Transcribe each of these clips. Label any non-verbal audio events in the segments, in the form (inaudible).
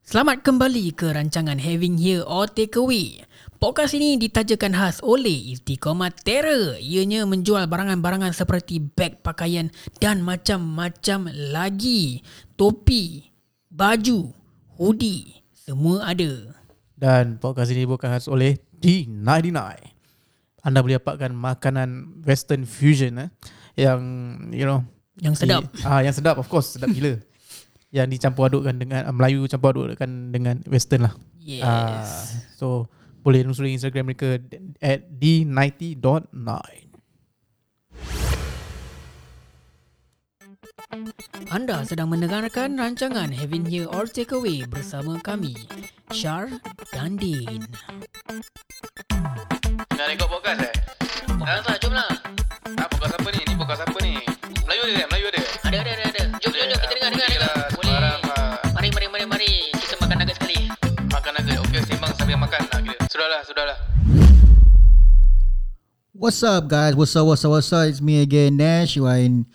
Selamat kembali ke rancangan Having Here or Takeaway. Podcast ini ditajakan khas oleh Istiqomah Terra. Ianya menjual barangan-barangan seperti beg pakaian dan macam-macam lagi. Topi, baju, hoodie, semua ada. Dan podcast ini bukan khas oleh D99. Anda boleh dapatkan makanan western fusion eh yang you know Yang sedap. Ah yang sedap of course sedap gila. (laughs) yang dicampur adukkan dengan uh, Melayu campur adukkan dengan western lah. Yes. Ah, so boleh lusuri Instagram mereka at d90.9. Anda sedang mendengarkan rancangan Having Here or Takeaway bersama kami, Shar dan Din. Nak rekod podcast eh? Tak, tak, jom lah. Ah, podcast apa ni? Ni podcast apa ni? Melayu tak? Melayu Sudahlah, sudahlah. What's up, guys? What's up? What's up? What's up? It's me again, Nash. You are in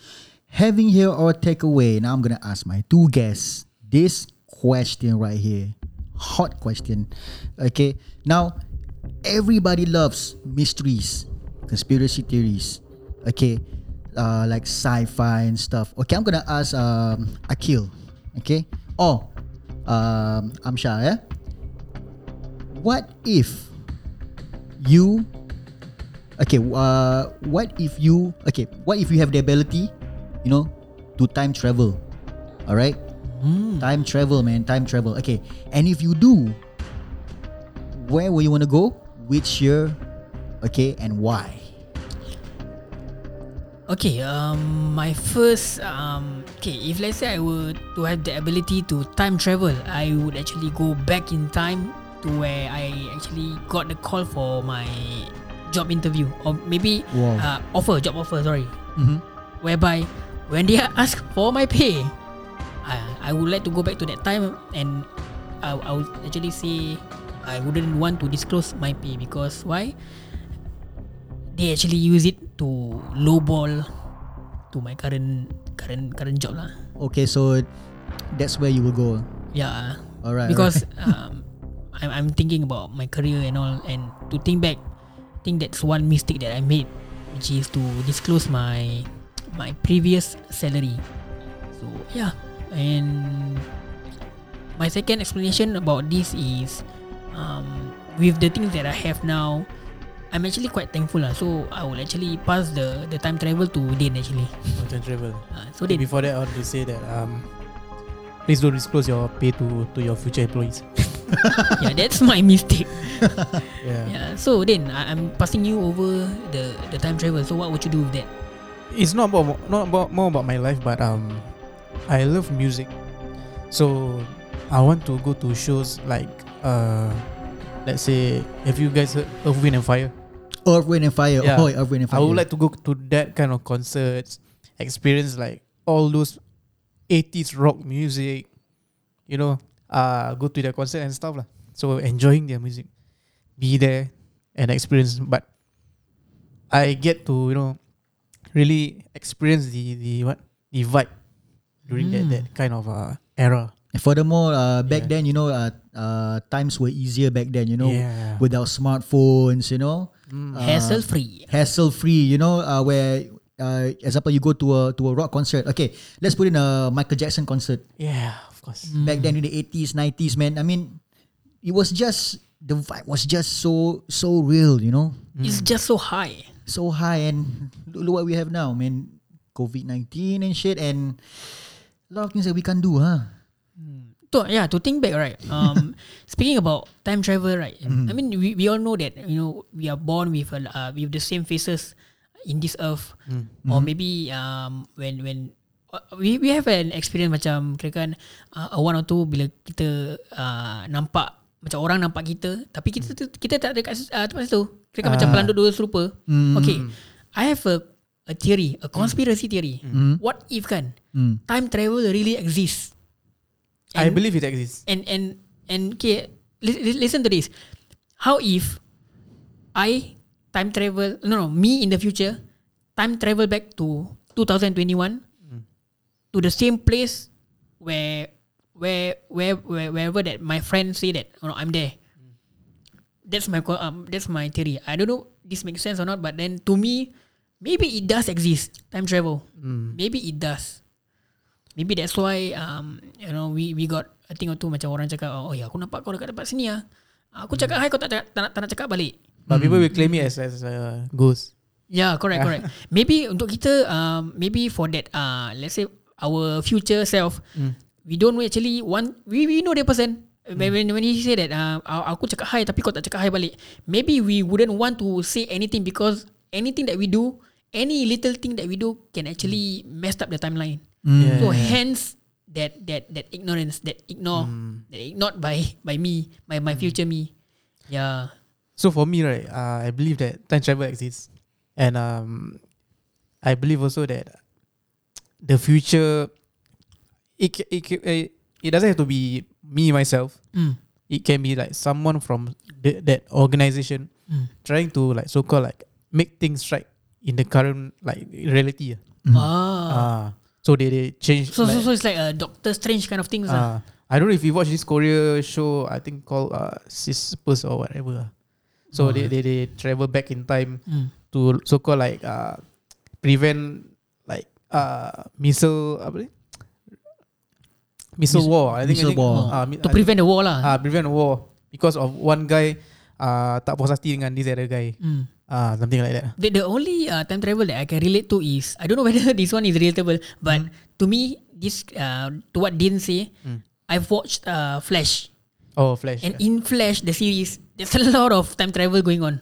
having here or takeaway. Now I'm gonna ask my two guests this question right here, hot question. Okay. Now, everybody loves mysteries, conspiracy theories. Okay, uh, like sci-fi and stuff. Okay, I'm gonna ask um, Akil. Okay. Oh, um, Amsha. Yeah. What if you okay uh what if you okay what if you have the ability you know to time travel? All right time travel man time travel. Okay and if you do where will you want to go? Which year? Okay and why? Okay, um, my first, um, okay, if let's say I were to have the ability to time travel, I would actually go back in time to where I actually got the call for my job interview or maybe Wow. uh, offer, job offer, sorry. mm-hmm. Whereby when they (laughs) ask for my pay, I, I would like to go back to that time and I, I would actually say I wouldn't want to disclose my pay because why? They actually use it to lowball to my current current current job lah. okay so that's where you will go Yeah. all right because (laughs) um, I'm, I'm thinking about my career and all and to think back I think that's one mistake that I made which is to disclose my my previous salary so yeah and my second explanation about this is um, with the things that I have now I'm actually quite thankful lah so I will actually pass the the time travel to Din actually Macam travel. uh, (laughs) so Din Before that I want to say that um please don't disclose your pay to to your future employees. (laughs) (laughs) yeah that's my mistake (laughs) Yeah. Yeah, so then I, I'm passing you over the the time travel. So what would you do with that? It's not about not about more about my life but um I love music. So I want to go to shows like uh let's say have you guys heard Earth Wind and Fire? earth wind and fire Yeah. oh earth wind and fire I would like to go to that kind of concerts, experience like all those 80s rock music, you know, uh, go to their concert and stuff. lah. So enjoying their music, be there and experience. But I get to, you know, really experience the, the what, the vibe during that, that kind of uh, era. Furthermore uh, back Yeah. then you know uh, uh, times were easier back then you know Yeah. without smartphones you know Mm. Hassle free. hassle free you know uh, where uh, example you go to a to a rock concert okay let's put in a michael jackson concert Yeah, course. back then in the 80s 90s man i mean it was just the vibe was just so so real you know It's just so high. so high and look, what we have now man covid-19 and shit and a lot of things that we can do huh To, yeah, to think back, right? Um, (laughs) speaking about time travel, right? I mean, we, we all know that you know we are born with a, uh, with the same faces in this earth, or maybe um when when we we have an experience macam kira kan uh, one or two bila kita uh, nampak macam orang nampak kita tapi kita tu kita tak ada kat uh, tempat situ. Kira kan macam Ah. pelanduk dua serupa. Okay I have a a theory a conspiracy theory. What if kan Mm. time travel really exists? I believe it exists. and and and okay li- li- listen to this. How if I time travel no no me in the future time travel back to 2021 to the same place where where where where wherever that my friends say that oh, I'm there. That's my um that's my theory. I don't know this makes sense or not, but then to me, maybe it does exist time travel. Maybe it does. Maybe that's why um you know we we got I think tu macam orang cakap oh ya aku nampak kau dekat tempat sini ah. Aku cakap hai kau tak, tak, tak, nak- tak nak cakap balik. But people will claim it as as a ghost. Yeah, correct, correct. (laughs) maybe untuk kita, um, maybe for that, uh, let's say our future self, we don't actually want, we we know the person. When when when he say that, uh, aku cakap hi tapi kau tak cakap hi balik. Maybe we wouldn't want to say anything because anything that we do, any little thing that we do can actually mess up the timeline. Yeah. So hence that that that ignorance, that ignore, that ignored by by me, by my future me. Yeah. So for me, right, uh, I believe that time travel exists, and um, I believe also that the future, it it ca- eh, it doesn't have to be me myself. Mm. It can be like someone from the, that organization Mm. trying to like so called like make things right in the current like reality. Ah. Ah, so they they change. So, so like, so it's like a Doctor Strange kind of things. ah. uh, I don't know if you watch this Korea show. I think called uh, Sispers or whatever. So they, they they travel back in time Mm. to so called like uh, prevent uh, missile apa ni? Missile Miss- war. I think missile I think, war. Uh, to prevent the war lah. uh, prevent war because of one guy uh, tak puas hati dengan this other guy. Mm. Ah, something like that. The, the only uh, time travel that I can relate to is I don't know (laughs) whether this one is relatable, but to me, this uh, to what Din say, I've watched uh, Flash, Oh, Flash. and in Flash the series, there's a lot of time travel going on.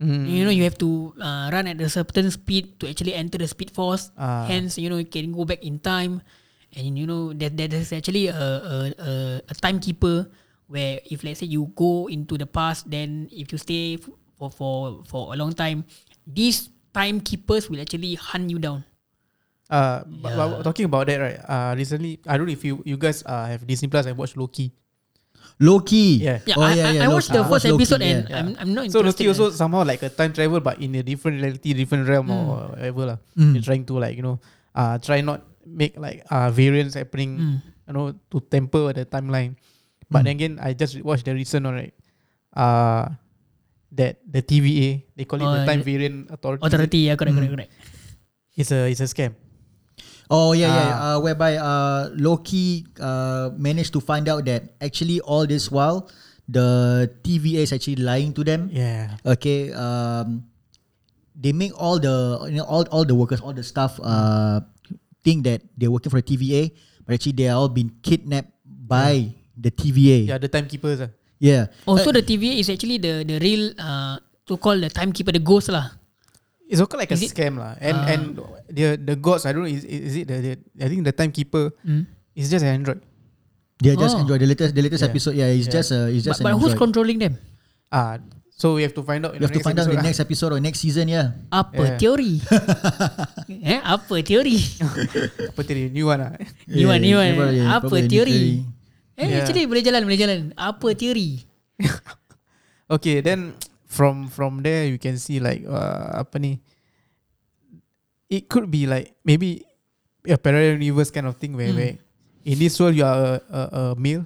Mm. You know, you have to uh, run at a certain speed to actually enter the speed force. Ah. Hence, you know, you can go back in time, and you know that that there's actually a a, a a timekeeper where if let's say you go into the past, then if you stay for for for a long time, these timekeepers will actually hunt you down. Uh, but, but talking about that, right? Uh, recently, I don't know if you you guys uh, have Disney Plus and watch Loki. Loki. Yeah. Yeah, Oh, I, yeah, I, yeah, I watched Loki. the I first watched Loki, episode and yeah. I'm I'm not So interested. Loki also somehow like a time travel, but in a different reality, different realm or whatever lah. They're trying to like you know, uh, try not make like uh variants happening, you know, to temper the timeline. But then again, I just watched the recent one right. Uh, that the TVA they call it Oh, the time yeah. variant authority. authority. Yeah, correct, correct, correct. It's a it's a scam. Oh yeah, yeah. Ah. Uh, whereby uh, Loki uh, managed to find out that actually all this while the TVA is actually lying to them. Yeah. Okay. Um, they make all the you know all all the workers, all the staff uh think that they're working for the TVA, but actually they are all been kidnapped by the TVA. Yeah, the timekeepers. ah. Yeah. Also, the TVA is actually the the real uh to call the timekeeper the ghost lah. It's also like a Is it- scam lah. And Ah. and the the gods I don't know is is it the, the I think the timekeeper Mm. is just an android. They are just Oh. enjoy the latest the latest Yeah. episode. Yeah, it's Yeah. just uh, it's But, just but an who's android. controlling them? Ah, so we have to find out. In You have the to find out the episode next episode or next season. Yeah. Apa Yeah. teori? (laughs) eh, apa teori? lah. (laughs) Apa tadi new one ah. New one, new one. probably- Apa probably teori? Eh, Yeah. actually boleh jalan, boleh jalan. Apa teori? (laughs) Okay, then from from there you can see like uh, apa ni? It could be like maybe a parallel universe kind of thing where, Mm. where in this world you are a, a, a male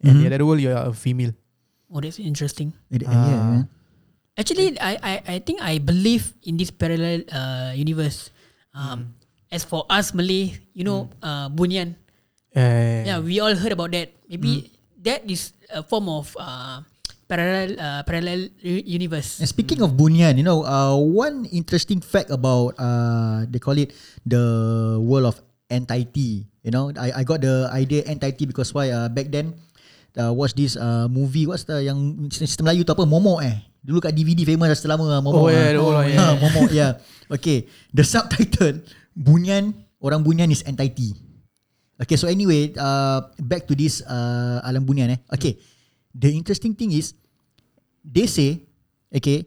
and Mhm. the other world you are a female. Oh, that's interesting. It- Ah. yeah, man. Actually, I I I think I believe in this parallel uh, universe. Um, As for us Malay, you know, uh, bunyan. Uh, Yeah, we all heard about that. Maybe that is a form of uh, parallel uh, parallel universe. And speaking of Bunyan, you know, uh, one interesting fact about uh, they call it the world of entity. You know, I I got the idea entity because why uh, back then uh, watch this uh, movie what's the yang sistem Melayu tu apa Momo eh dulu kat DVD famous dah selama uh, Momo Oh, yeah, ah. the old one, yeah, Ha, yeah. Momo yeah okay the subtitle Bunyan orang Bunyan is entity okay so anyway uh, back to this uh, alam Bunyan eh okay the interesting thing is they say okay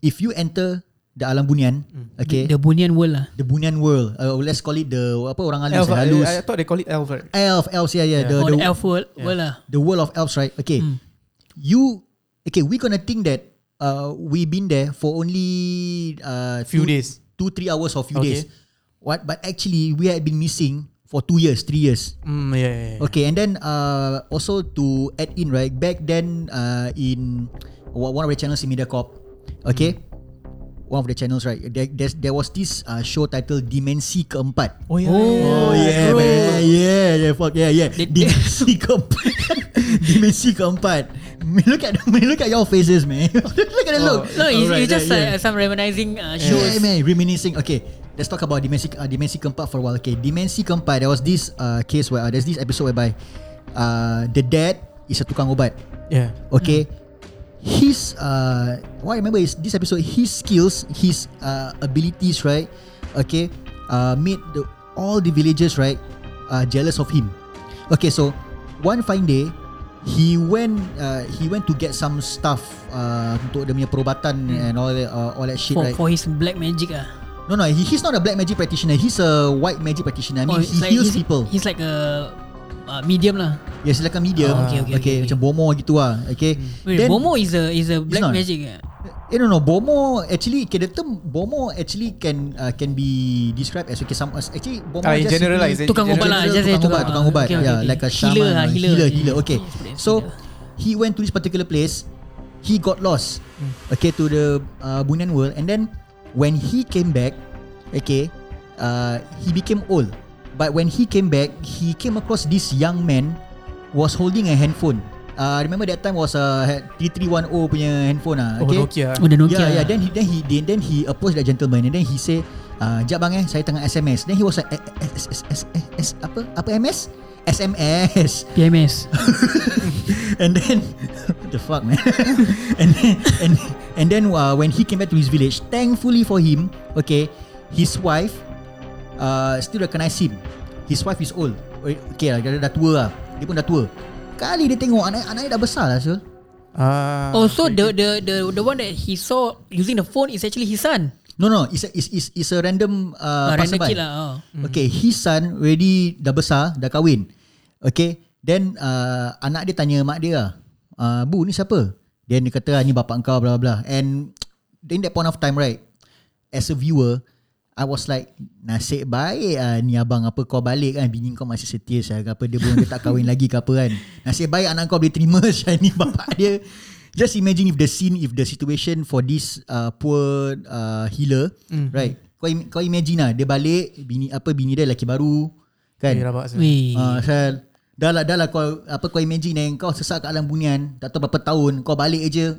if you enter the alam Bunyan okay The bunyan world lah. the Bunyan world uh, let's call it the apa orang halus elf, eh, I, halus I thought they call it elf right? elf elves yeah yeah, Yeah. the, Oh, the, the elf world, world lah. the world of elves, right? Okay. Hmm. You okay, we gonna think that uh we been there for only uh Few two, days. Two, three hours or few Okay. days. What but actually we had been missing for two years, three years. Mm, yeah, yeah, yeah. Okay, and then uh, also to add in right back then uh, in one of the channels in MediaCorp, okay, one of the channels right, there there was this uh, show titled Dimensi Keempat. Oh yeah. Oh yeah, bro. man. yeah, yeah, fuck yeah, yeah. Did- Dimensi (laughs) keempat, dimensi keempat. Look at look at your faces, man. (laughs) look at the look. No, it's, Alright, it's just yeah, uh, some reminiscing uh, yeah. shows. Yeah, man, reminiscing. Okay, let's talk about dimensi uh, dimensi keempat for a while. Okay, dimensi keempat. There was this uh, case where uh, there's this episode whereby uh, the dad is a tukang obat. Yeah. Okay. His uh what I remember is this episode his skills, his uh abilities, right? Okay, uh made the all the villagers right uh jealous of him. Okay, so one fine day he went uh he went to get some stuff uh untuk dia punya perubatan and all that uh, all that shit for, right. for his black magic ah. no no, he, he's not a black magic practitioner. He's a white magic practitioner. I mean, Oh, he like- heals he's, people. He's like a uh, medium lah. Yes, like a medium. Oh, okay, okay, okay, okay. macam bomo gitu lah. Okay. Wait, Then- Bomo is a is a black not. magic. ah. Eh no no Bomo actually okay, the term Bomo actually can uh, can be described as okay some as- actually Bomo Ah, in just general lah, it- Tukang ubat lah, just tukang ubat tukang- ubat okay, okay, yeah okay. like a shaman Healer lah, uh, healer. healer healer okay Yes, yes, so he went to this particular place he got lost Hmm. okay to the uh, Bunyan world and then when he came back okay uh, he became old but when he came back he came across this young man was holding a handphone uh, remember that time was a uh, 3310 punya handphone ah Oh, okay Nokia. Oh, the Nokia. Yeah, yeah. Then he then he then, then he approached that gentleman and then he say, uh, "Jap bang eh, saya tengah SMS." Then he was like, "Eh, eh, S, S, S, S, S, apa apa MS? SMS. PMS. (laughs) And then what (laughs) the fuck man? (laughs) and then and and then uh, when he came back to his village, thankfully for him, okay, his wife uh, still recognize him. His wife is old. Okay lah, dia dah tua lah. Dia pun dah tua. Kali dia tengok anak anak dia dah besar lah, Syul. Ah. Oh, so the the the the one that he saw using the phone is actually his son. No no, it's a, it's, it's, it's a random uh, Uh, random passerby. kid lah. Oh. Okay, his son already dah besar, dah kahwin. Okay, then uh, anak dia tanya mak dia lah, uh, Bu ni siapa? Then dia kata, "Ah, ni bapak kau bla bla bla. And in that point of time right, as a viewer, I was like, nasib baik ah ni abang apa kau balik kan, bini kau masih setia saya ke apa, dia belum dia tak kahwin (laughs) lagi ke apa kan. Nasib baik anak kau boleh terima (laughs) saya ni bapak dia. Just imagine if the scene, if the situation for this uh, poor uh, healer, mm-hmm. right? Kau, im- kau imagine lah, dia balik, bini apa bini dia lelaki baru, kan? Saya. Weh. Ah, dah lah, dah lah kau, apa kau imagine eh, kau sesak kat alam bunian, tak tahu berapa tahun, kau balik aja.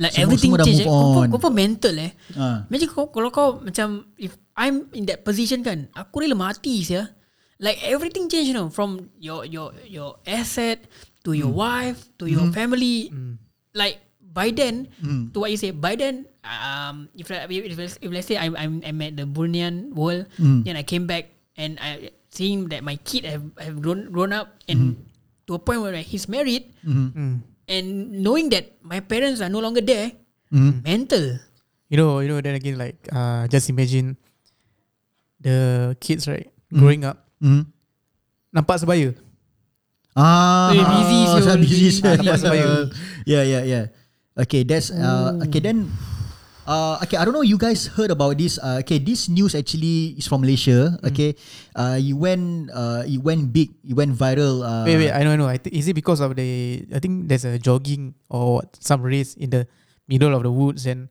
Like Semua- everything semua change. Kau, kau mental eh. Ah. Imagine kau, kalau kau macam if I'm in that position kan, aku rela mati sia. Like everything change you know from your your your asset to your wife to your family. Like by then to what you say by then um if if, if, if let's say I'm I'm I'm at the Bruneian world then I came back and I seeing that my kid have have grown grown up and to a point where he's married Mm. And knowing that my parents are no longer there mental You know, you know. Then again, like, uh, just imagine the kids, right, growing up, Hmm. nampak sebaya. Ah, Eh, busy. (laughs) Syal, busy Busy. Nampak sebaya. (laughs) Yeah, yeah, yeah. Okay, that's uh, okay then. Uh, okay, I don't know. You guys heard about this? Uh, okay, this news actually is from Malaysia. Okay, uh, it went uh, it went big. It went viral. Uh, wait, wait. I know, I know. I think is it because of the? I think there's a jogging or some race in the middle of the woods, and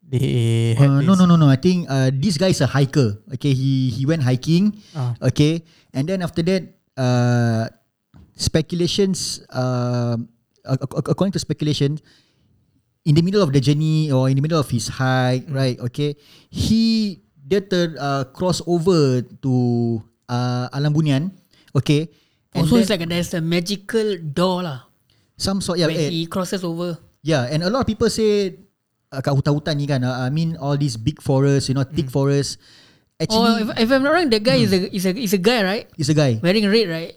they Uh, no, no, no, no. I think uh, this guy is a hiker. Okay, he he went hiking. Ah. Okay, and then after that, uh, speculations. Uh, ac- ac- according to speculation, in the middle of the journey or in the middle of his hike, right? Okay, he dia ter uh, cross over to uh, Alam Bunian. Okay, and also then it's like there's a magical door lah some sort yeah, when eh, he crosses over Yeah, and a lot of people say uh, kat hutan-hutan ni kan, uh, I mean all these big forests, you know, thick forests. oh Actually, if, if I'm not wrong that guy is a is a is a guy right is a guy wearing red right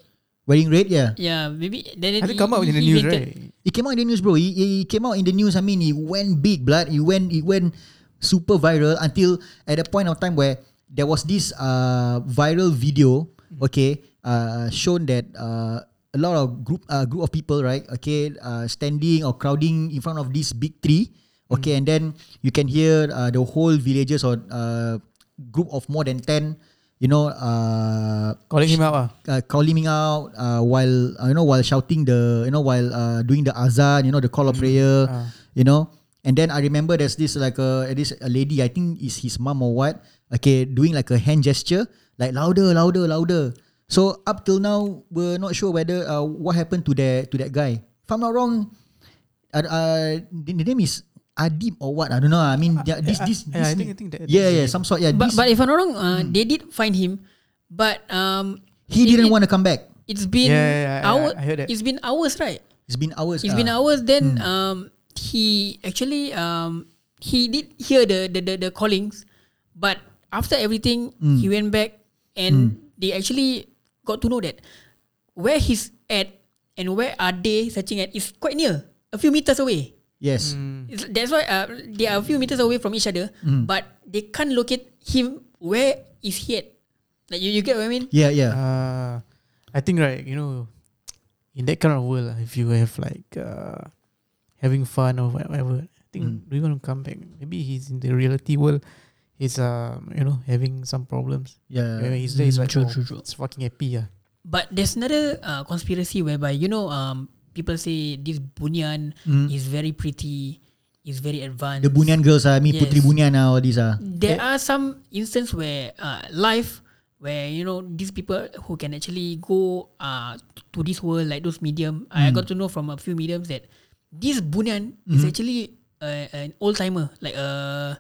wearing red. Yeah, yeah maybe then I think come out in the news, right? it came out in the news, bro. He, he came out in the news. I mean, it went big, blood. It went, it went super viral until at a point of time where there was this uh, viral video. Okay, uh, shown that uh, a lot of group uh, group of people, right? Okay, uh, standing or crowding in front of this big tree. Okay, and then you can hear uh, the whole villagers or uh, group of more than ten you know, uh, Calling him out ah. uh, calling him out uh, while uh, you know while shouting the you know while uh, doing the azan, you know the call of prayer, Ah. you know. And then I remember there's this like a this a lady I think is his mom or what. Okay, doing like a hand gesture, like louder, louder, louder. So up till now, we're not sure whether uh, what happened to that to that guy. If I'm not wrong, uh, uh, the name is Adib or what? I don't know. I mean, yeah, this this, yeah, this I think I think that. yeah, yeah, some sort. Yeah, But this, but if I'm not wrong, uh, they did find him, but um, he didn't it- want to come back. It's been Yeah, yeah, yeah, hour, I heard that. It's been hours, right? It's been hours. It's uh, been hours. Then um, he actually um, he did hear the the the, the callings, but after everything, he went back and they actually got to know that where he's at and where are they searching at is quite near, a few meters away. Yes. It's, that's why uh, they are a few meters away from each other, but they can't locate him. Where is he at? Like you, you get what I mean? Yeah, yeah. Uh, I think right, you know, in that kind of world, ah, if you have like uh, having fun or whatever, I think we're gonna come back. Maybe he's in the reality world. He's um, you know, having some problems. yeah. When he's there, he's like, true, oh, true, true. it's fucking happy. ah. But there's another uh, conspiracy whereby you know um people say this bunyan is very pretty, is very advanced. The Bunyan girls are, I mean Yes. Putri Bunyan ah, all these are. There are some instances where uh, life where you know these people who can actually go uh to this world like those medium. I got to know from a few mediums that this bunyan is actually uh, an old timer, like a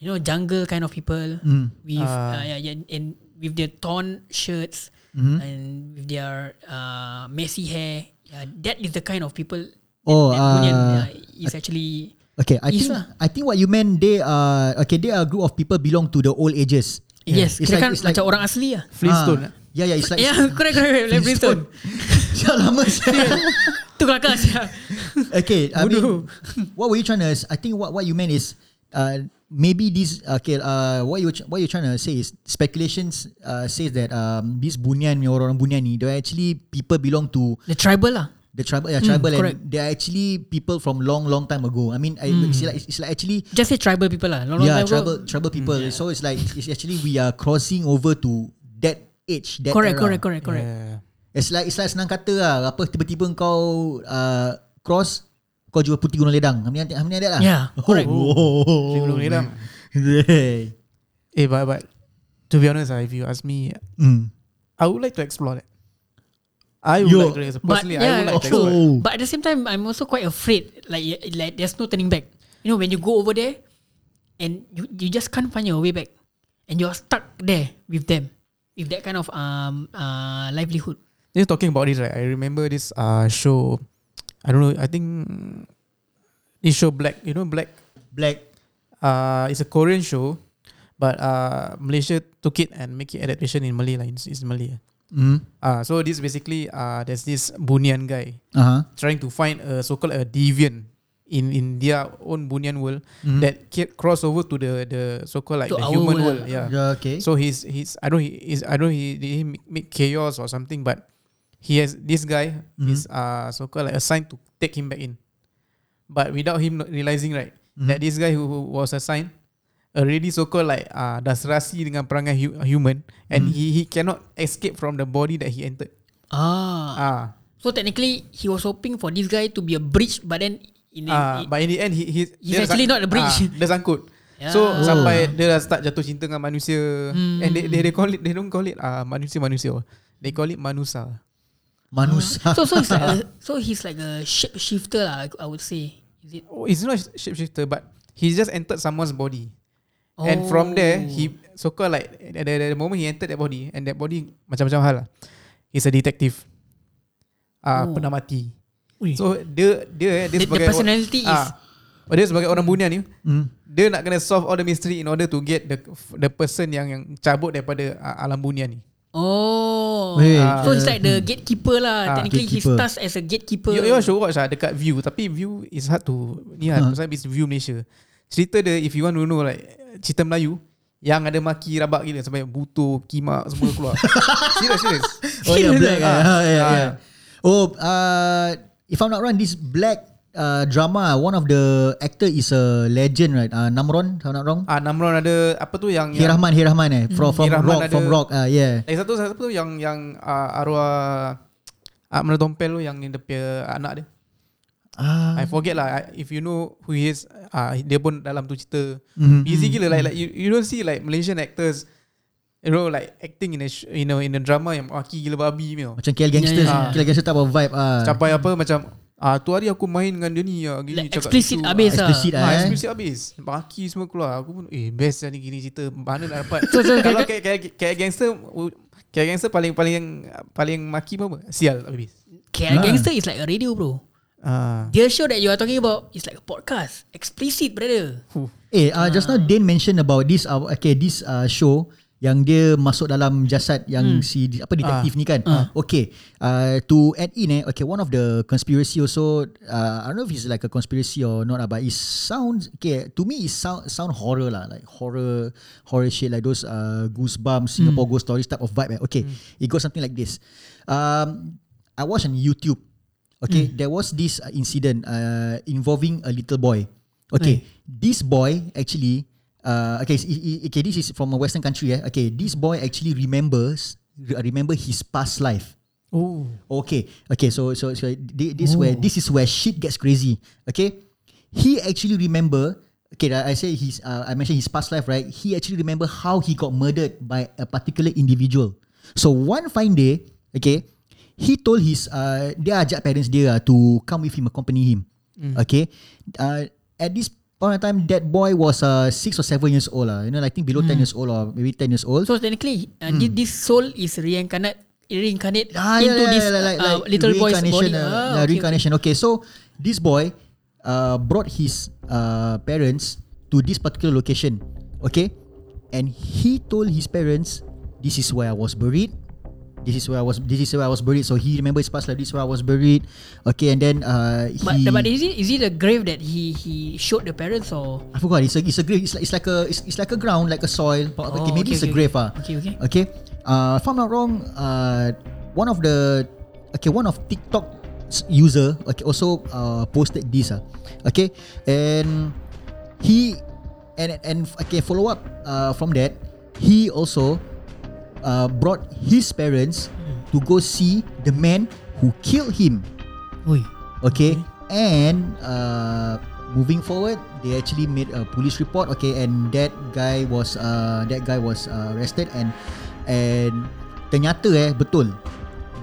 you know jungle kind of people with Ah. uh, yeah, yeah, and with their torn shirts and with their uh, messy hair. Yeah, that is the kind of people. Oh, that bunyan ah, uh, is actually. Okay, I Is think lah. I think what you meant they are okay. They are a group of people belong to the old ages. Yes, It's kira like- kan it's like- macam orang asli lah. Flintstone. Ah, yeah, yeah. It's like Yeah, correct, (laughs) correct, correct. Like Flintstone. (laughs) Siapa lama sial. Tu kelakar siap. (laughs) Okay, I mean, what were you trying to? I think what what you meant is, uh, maybe this. Okay, uh, what you what you trying to say is speculations. Uh, says that um, this bunyan, ni, orang-orang bunyan ni, they actually people belong to The tribal lah. the tribal, yeah, tribal, and correct. they are actually people from long, long time ago. I mean, I, it's, like, it's like actually Just say tribal people lah. Long, long yeah, time tribal ago. tribal people. So it's like it's actually we are crossing over to that age, that Correct, era. correct, correct, correct. Yeah. It's like it's like senang kata lah. Apa tiba-tiba kau uh, cross kau jual putih gunung ledang. Many like that lah? Yeah, correct. Oh, Gunung Ledang. Hey. (laughs) Eh, but but to be honest, ah, if you ask me, Mm. I would like to explore that. I would Yo. like to explore. But Personally, I yeah, would like to true. explore. Oh. But at the same time, I'm also quite afraid. Like, like there's no turning back. You know, when you go over there, and you you just can't find your way back, and you're stuck there with them, with that kind of um uh livelihood. Just talking about this, right? I remember this uh show. I don't know. I think this show Black. You know Black. Black. Uh, it's a Korean show, but uh, Malaysia took it and make it adaptation in Malay. Like it's, it's Malay. Mm. Uh, so this basically uh, there's this Bunyan guy Uh-huh. trying to find a so-called a deviant in in their own Bunyan world that ca- cross over to the the so-called like To the human world world. Yeah. Yeah, okay. So he's he's I don't he is I don't he did he make chaos or something, but he has this guy is uh so called like assigned to take him back in, but without him not realizing right that this guy who, who was assigned already so called like uh dah serasi dengan perangai hu- human and he he cannot escape from the body that he entered. Ah. Ah, So technically, he was hoping for this guy to be a bridge, but then in the, ah, but in the end he he He's actually sang- not a bridge. Ah, dia sangkut. (laughs) Yeah. So Oh. sampai dia dah start jatuh cinta dengan manusia and they, they they call it they don't call it uh, manusia manusia. They call it manusa. Manusia. so so he's like a, (laughs) so he's like a shapeshifter lah. I- I would say. Is it? Oh, it's not shapeshifter, but he just entered someone's body. And from there, he so called like at the, the moment he entered that body, and that body macam-macam hal lah. He's a detective. Ah, Oh. pernah mati. Ui. So dia dia dia The- the sebagai personality is- ah, oh, dia sebagai orang bunyan ni, Mm. dia nak kena solve all the mystery in order to get the the person yang yang cabut daripada uh, alam bunyan ni. Oh, Wait, so he's uh, like the gatekeeper lah. Ah, Technically, he gatekeeper. starts as a gatekeeper. You, you should watch lah dekat View Tapi View is hard to Ni lah Huh. Pasal it's View Malaysia Cerita dia If you want to know like Cerita Melayu Yang ada maki rabak gila Sampai butuh Kimak semua keluar (laughs) Serius serius Oh yeah, black. Ah, ah, yeah, ah. yeah. Oh, uh, if I'm not wrong, this black uh, drama, one of the actor is a legend, right? Uh, Namron, if I'm not wrong. Ah Namron ada apa tu yang Hir yang, Rahman, Hir Rahman eh, from from Hir Rahman Rock, ada- from Rock. Uh, yeah. Eh satu satu tu yang yang uh, arwah uh, Mana Tompel tu yang dia punya anak dia. Ah, I forget lah if you know who he is uh, dia pun dalam tu cerita Mhm. easy gila like like you, you don't see like Malaysian actors you know like acting in a sh- you know in a drama yang maki gila babi you know. macam KL Gangsters, Ya, ya, ya. KL Gangsters type of vibe. Ah, Capai apa macam ah tu hari aku main dengan dia ni ah gini Like explicit habis lah. Explicit Ah, ah, eh. explicit habis. Maki semua keluar. Aku pun eh best lah ni gini cerita. Mana nak dapat. (laughs) So, so, Kalau kayak- kayak kayak kayak gangster kayak gangster paling paling paling maki apa? Sial habis. KL Nah. Gangster is like a radio bro. Ah. The show that you are talking about is like a podcast. Explicit brother. Eh, uh, just now Dane mention about this uh, okay, this uh, show yang dia masuk dalam jasad yang Hmm. si apa detektif Ah. ni kan. Okay, uh, to add in eh, okay, one of the conspiracy also uh, I don't know if it's like a conspiracy or not, lah, but it sounds okay to me it sound sound horror lah, like horror horror shit like those uh, goosebumps, Singapore ghost stories type of vibe. Eh. Okay, it goes something like this. Um, I watched on YouTube. Okay, there was this uh, incident uh, involving a little boy. Okay, this boy actually, uh, okay, s- i- i- okay, this is from a Western country. Eh? Okay, this boy actually remembers remember his past life. Oh. Okay, okay, so so so thi- this where this is where shit gets crazy. Okay, he actually remember. Okay, I say his. Uh, I mentioned his past life, right? He actually remember how he got murdered by a particular individual. So one fine day, okay, he told his. Uh, dia ajak parents dia uh, to come with him, accompany him. Okay, uh, at this point of time, that boy was uh, six or seven years old. Uh, you know, I think below ten years old or maybe ten years old. So technically, uh, this, this soul is reincarnate reincarnate Ah, into yeah, this yeah, like, uh, like little boy's body. Uh, Ah, yeah, okay, reincarnation. Okay. so this boy uh, brought his uh, parents to this particular location. Okay, and he told his parents, "This is where I was buried. This is where I was. This is where I was buried." So he remember his past life. This is where I was buried. Okay, and then uh, But, he. but is it is it a grave that he he showed the parents or? I forgot. It's a it's a grave. It's like it's like a it's, it's like a ground, like a soil. But okay, Oh, maybe okay, it's a okay, grave. Ah. Okay, okay. Okay. Uh, if I'm not wrong, uh, one of the okay, one of TikTok user okay also uh, posted this. Uh, okay, and he and and okay follow up uh, from that, he also uh, brought his parents to go see the man who killed him. Oi. Okay, and uh, moving forward, they actually made a police report. Okay, and that guy was uh, that guy was uh, arrested and and ternyata eh betul.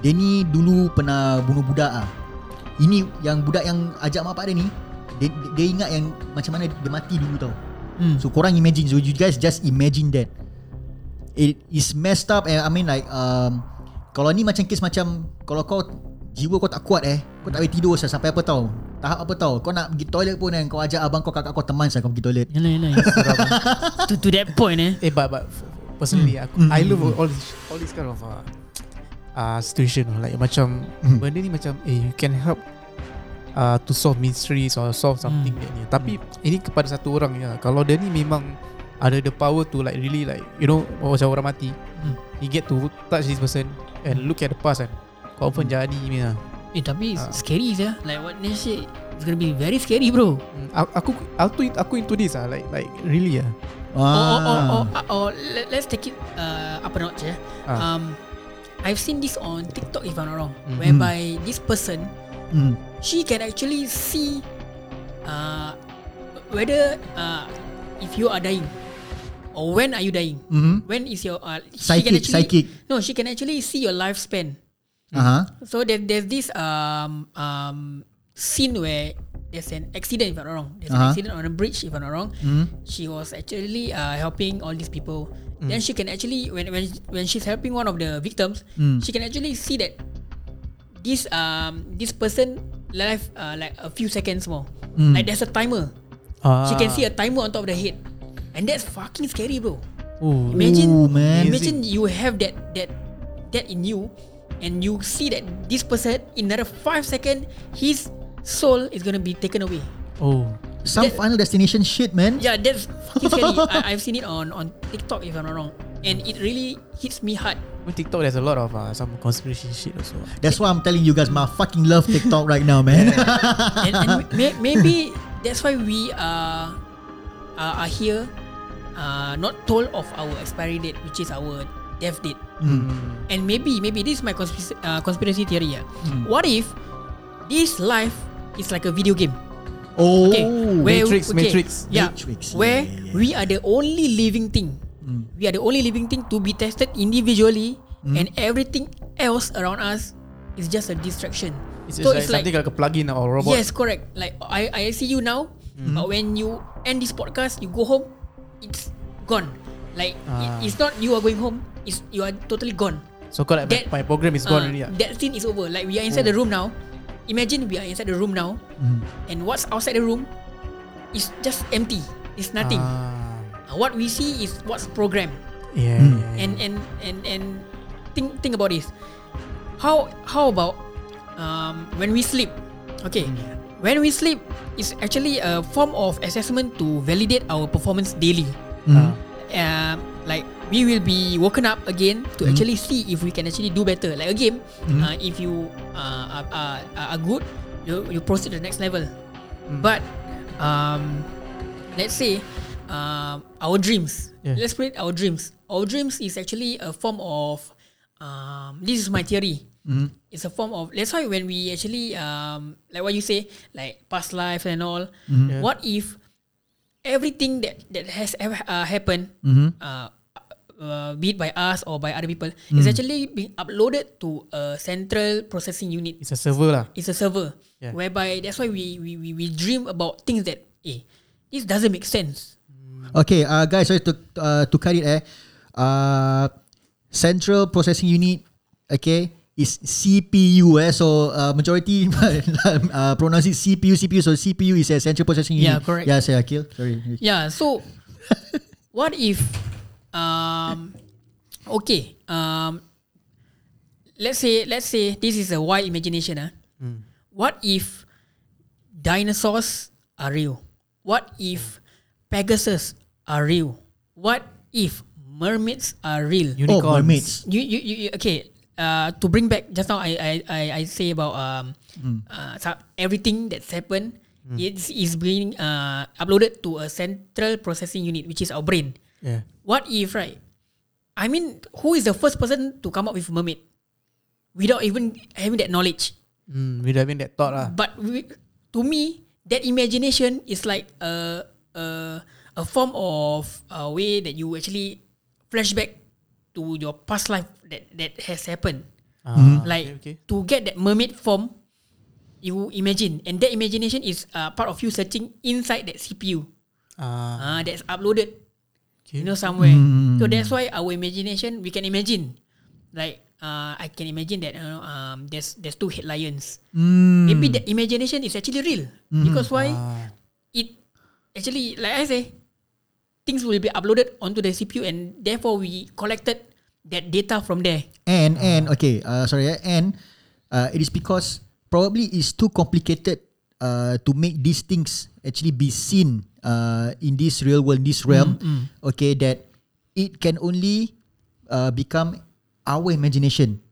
Dia ni dulu pernah bunuh budak ah. Ini yang budak yang ajak mak pak dia ni dia, dia ingat yang macam mana dia mati dulu tau. Hmm. So korang imagine So you guys just imagine that It is messed up and I mean like um, Kalau ni macam kes macam Kalau kau Jiwa kau tak kuat eh Kau tak boleh tidur sah, Sampai apa tau Tahap apa tau Kau nak pergi toilet pun kan Kau ajak abang kau kakak kau teman sah Kau pergi toilet Yalah, yalah. to, to that point eh. Eh but but personally aku Mm. I love all this all this kind of uh, uh, situation like macam Mm. benda ni macam eh you can help uh, to solve mysteries or solve something Mm. that ni. Tapi ini kepada satu orang je. Kalau dia ni memang ada the power to like really like you know macam orang mati. Mm. You get to touch this person and look at the past kan. Confirm Mm. jadi ni lah. Eh tapi Ah. scary sah. Like what Nash said, it's gonna be very scary bro. Mm, Aku aku aku, aku into this ah like like really ah. Or, or, or, Ah. or, or let, let's take it uh, up a notch. Yeah. Ah. Um, I've seen this on TikTok if I'm not wrong, Mhm. whereby this person Mm. she can actually see uh, whether uh, if you are dying or when are you dying. Mhm. When is your uh, she can Psychic actually, Psychic No, she can actually see your lifespan. uh-huh. So there, there's this um um scene where there's an accident if I'm not wrong. There's Uh-huh. an accident on a bridge if I'm not wrong. mm. She was actually uh, helping all these people. Mm. Then she can actually when when when she's helping one of the victims, Mm. she can actually see that this um this person life uh, like a few seconds more. Mm. Like there's a timer. Ah. She can see a timer on top of the head, and that's fucking scary, bro. Oh. Imagine, Ooh, man. imagine you have that that that in you, and you see that this person in another five second, his soul is gonna be taken away. Oh. Some That- final destination shit man Yeah, that's fucking scary. (laughs) I, I've seen it on on TikTok if I'm not wrong. and it really hits me hard. On TikTok, there's a lot of uh, some conspiracy shit also. That's why I'm telling you guys, my fucking love TikTok right now, man. (laughs) and, and may, maybe that's why we are uh, are here, uh, not told of our expiry date, which is our death date. And maybe maybe this is my conspiracy, uh, conspiracy theory. Yeah. What if this life is like a video game? oh, Okay, where Matrix, okay, Matrix. yeah, Matrix, where yeah, yeah. we are the only living thing. We are the only living thing to be tested individually, and everything else around us is just a distraction. It's just like something like, a plugin or robot. Yes, correct. Like I, I see you now, but when you end this podcast, you go home, it's gone. Like Ah. it, it's not you are going home. It's you are totally gone. So called like That- my, program is gone Ah, already. ah. That scene is over. Like we are inside the room now. Imagine we are inside the room now, and what's outside the room is just empty. It's nothing. Ah, Uh, what we see is what's programmed. yeah, yeah, yeah. And and and and think think about this. How how about um, when we sleep? Okay, when we sleep, it's actually a form of assessment to validate our performance daily. Ah, Um, like we will be woken up again to actually see if we can actually do better. Like a game, uh, if you uh, are, are, are good, you you proceed to the next level. But um, let's say um, our dreams. Yeah. Let's put it our dreams. Our dreams is actually a form of um, this is my theory. It's a form of that's why when we actually um, like what you say like past life and all. Yeah. What if everything that that has ever uh, happened, uh, uh, be it by us or by other people, is actually being uploaded to a central processing unit. It's a server lah. It's a server Yeah. whereby that's why we, we, we, we dream about things that eh this doesn't make sense. Okay, uh, guys, sorry to uh, to cut it. Eh, uh, Central Processing Unit. Okay, is CPU. Eh, so uh, majority (laughs) uh, pronounce it CPU. CPU. So CPU is a Central Processing Unit. Yeah, correct. Yeah, saya Akil. Sorry. Yeah. So, what if, um, okay, um, let's say let's say this is a wild imagination. Ah, what if dinosaurs are real? What if Pegasus are real? What if mermaids are real? Oh, mermaids. you, you, you okay uh, to bring back just now I I, I, I say about um uh, so everything that's happened it's is being uh, uploaded to a central processing unit which is our brain Yeah. what if right I mean who is the first person to come up with mermaid without even having that knowledge Mm, without having that thought lah. but we, to me that imagination is like a a, a form of a way that you actually flashback to your past life that that has happened. Ah, like okay, okay. to get that mermaid form you imagine. And that imagination is uh, part of you searching inside that CPU Ah, uh, that's uploaded. Okay. you know somewhere. So that's why our imagination we can imagine. Like uh, I can imagine that uh, um, there's there's two head lions Mm. maybe the imagination is actually real. Because why? Ah, it actually like I say things will be uploaded onto the CPU and therefore we collected that data from there And and okay, uh, sorry, eh, and uh, it is because probably it's too complicated uh, to make these things actually be seen uh, in this real world, in this realm. Okay, that it can only uh, become our imagination.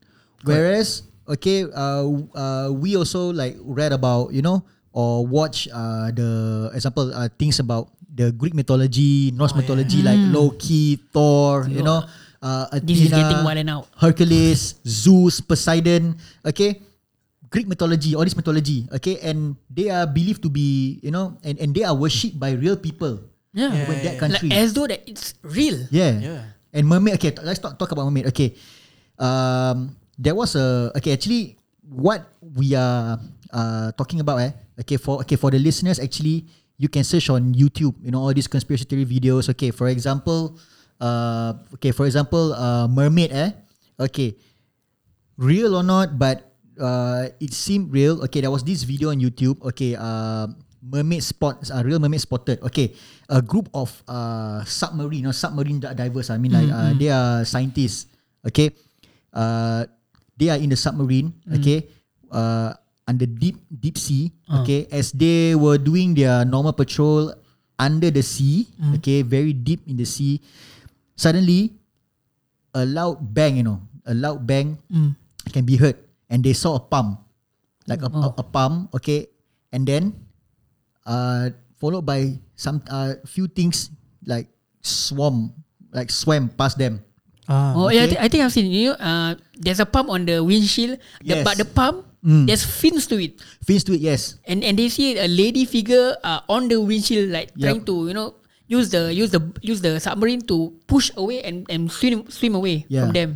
Whereas, okay, uh, uh, we also like read about you know or watch uh, the example uh, things about the Greek mythology, Norse mythology like Loki, Thor, you know. Uh, This is getting wild and out. Hercules, Zeus, Poseidon, okay? Greek mythology, all this mythology, okay? And they are believed to be, you know, and, and they are worshipped by real people yeah, Yeah, in that yeah. country. like as though that it's real yeah. Yeah. And mermaid, okay, t- let's talk, talk about mermaid. Okay. Um, there was a, okay, actually, what we are uh, talking about, eh? Okay, for okay for the listeners, actually, you can search on YouTube, you know, all these conspiracy theory videos. Okay, for example, uh, okay, for example, uh, mermaid, eh? Okay, real or not, but uh, it seemed real. Okay, there was this video on YouTube. Okay, uh, mermaid spot, uh, real mermaid spotted. Okay, a group of uh, submarine or submarine divers. I mean, like uh, they are scientists. Okay, uh, they are in the submarine. Okay, uh, under deep deep sea. Okay, as they were doing their normal patrol under the sea. Okay, very deep in the sea. Suddenly, a loud bang, you know, a loud bang Mm. can be heard, and they saw a pump, like a, Oh. a, a pump, okay, and then uh, followed by some uh, few things like swarm, like swam past them. Ah, Oh yeah, I, okay. thi- I think I've seen. You know, uh, there's a pump on the windshield, the, Yes. but the pump Mm. there's fins to it, Fins to it, yes. and and they see a lady figure uh, on the windshield, like Yup. trying to you know use the use the use the submarine to push away and and swim swim away Yeah. from them.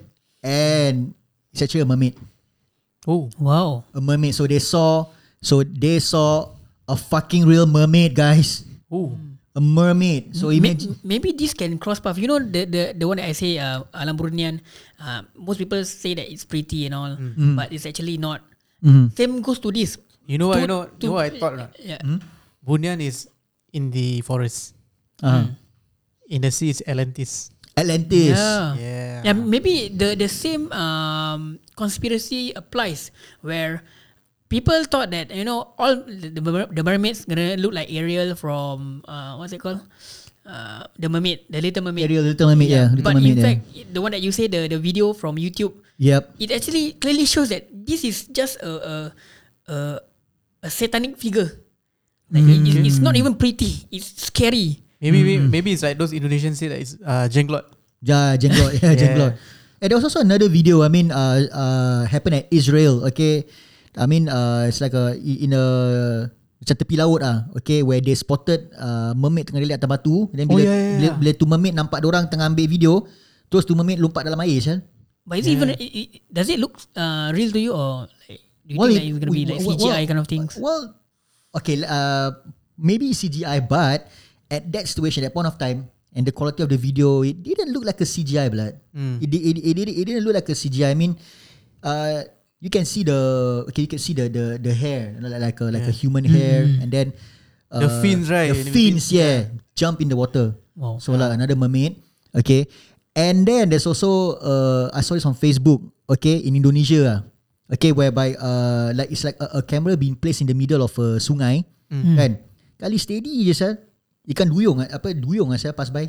And it's actually a mermaid. Oh, Wow. A mermaid. So they saw, so they saw a fucking real mermaid, guys. oh, A mermaid. So May- imagine. maybe this can cross path. You know the the the one that I say uh, Alam Brunian. Uh, most people say that it's pretty and all, but it's actually not. Mhm. Same goes to this. you know what? To- You know, you to- know what I thought. Right? Yeah. Bunyan is in the forest. Uh, In the sea, it's Atlantis. Atlantis. Yeah. Yeah. Yeah, maybe the the same um, conspiracy applies where people thought that you know all the, the, mer- the mermaids gonna look like Ariel from uh, what's it called, uh, the mermaid, the Little Mermaid. Ariel, Little Mermaid, yeah. Little but Mermaid, in yeah. fact, the one that you say the the video from YouTube, Yep. it actually clearly shows that this is just a a a, a satanic figure. Like it- it's, it's not even pretty. It's scary. Maybe maybe, maybe it's like those Indonesians say that it's uh, jenglot. Ja, jenglot. Yeah, (laughs) Yeah. jenglot. And there was also another video, I mean, uh, uh, happened at Israel, okay? I mean, uh, it's like a, in a, macam tepi laut ah, okay, where they spotted uh, mermaid tengah relax atas batu. Then Oh, bila, yeah, yeah, bila, yeah. bila tu mermaid nampak orang tengah ambil video, terus tu mermaid lompat dalam air, kan? But is it even it, it, does it look uh, real to you or like, do you Well, think it- like it's gonna be like CGI well, kind of things? Well, okay, uh, maybe CGI, but at that situation, that point of time, and the quality of the video, it didn't look like a CGI, blood. It, di- it, it, didn't, it didn't look like a CGI. I mean, uh, you can see the okay, you can see the the the hair, like like a like a human hair, and then uh, The fins, right? The In fins, yeah, jump in the water. Wow. So like another mermaid. Okay. And then there's also uh, I saw this on Facebook. Okay, in Indonesia. ah. Okay, whereby uh, like it's like a, a camera being placed in the middle of a sungai. Kan? Kali steady je sah. Ikan duyung ah, apa duyung ah saya pass by.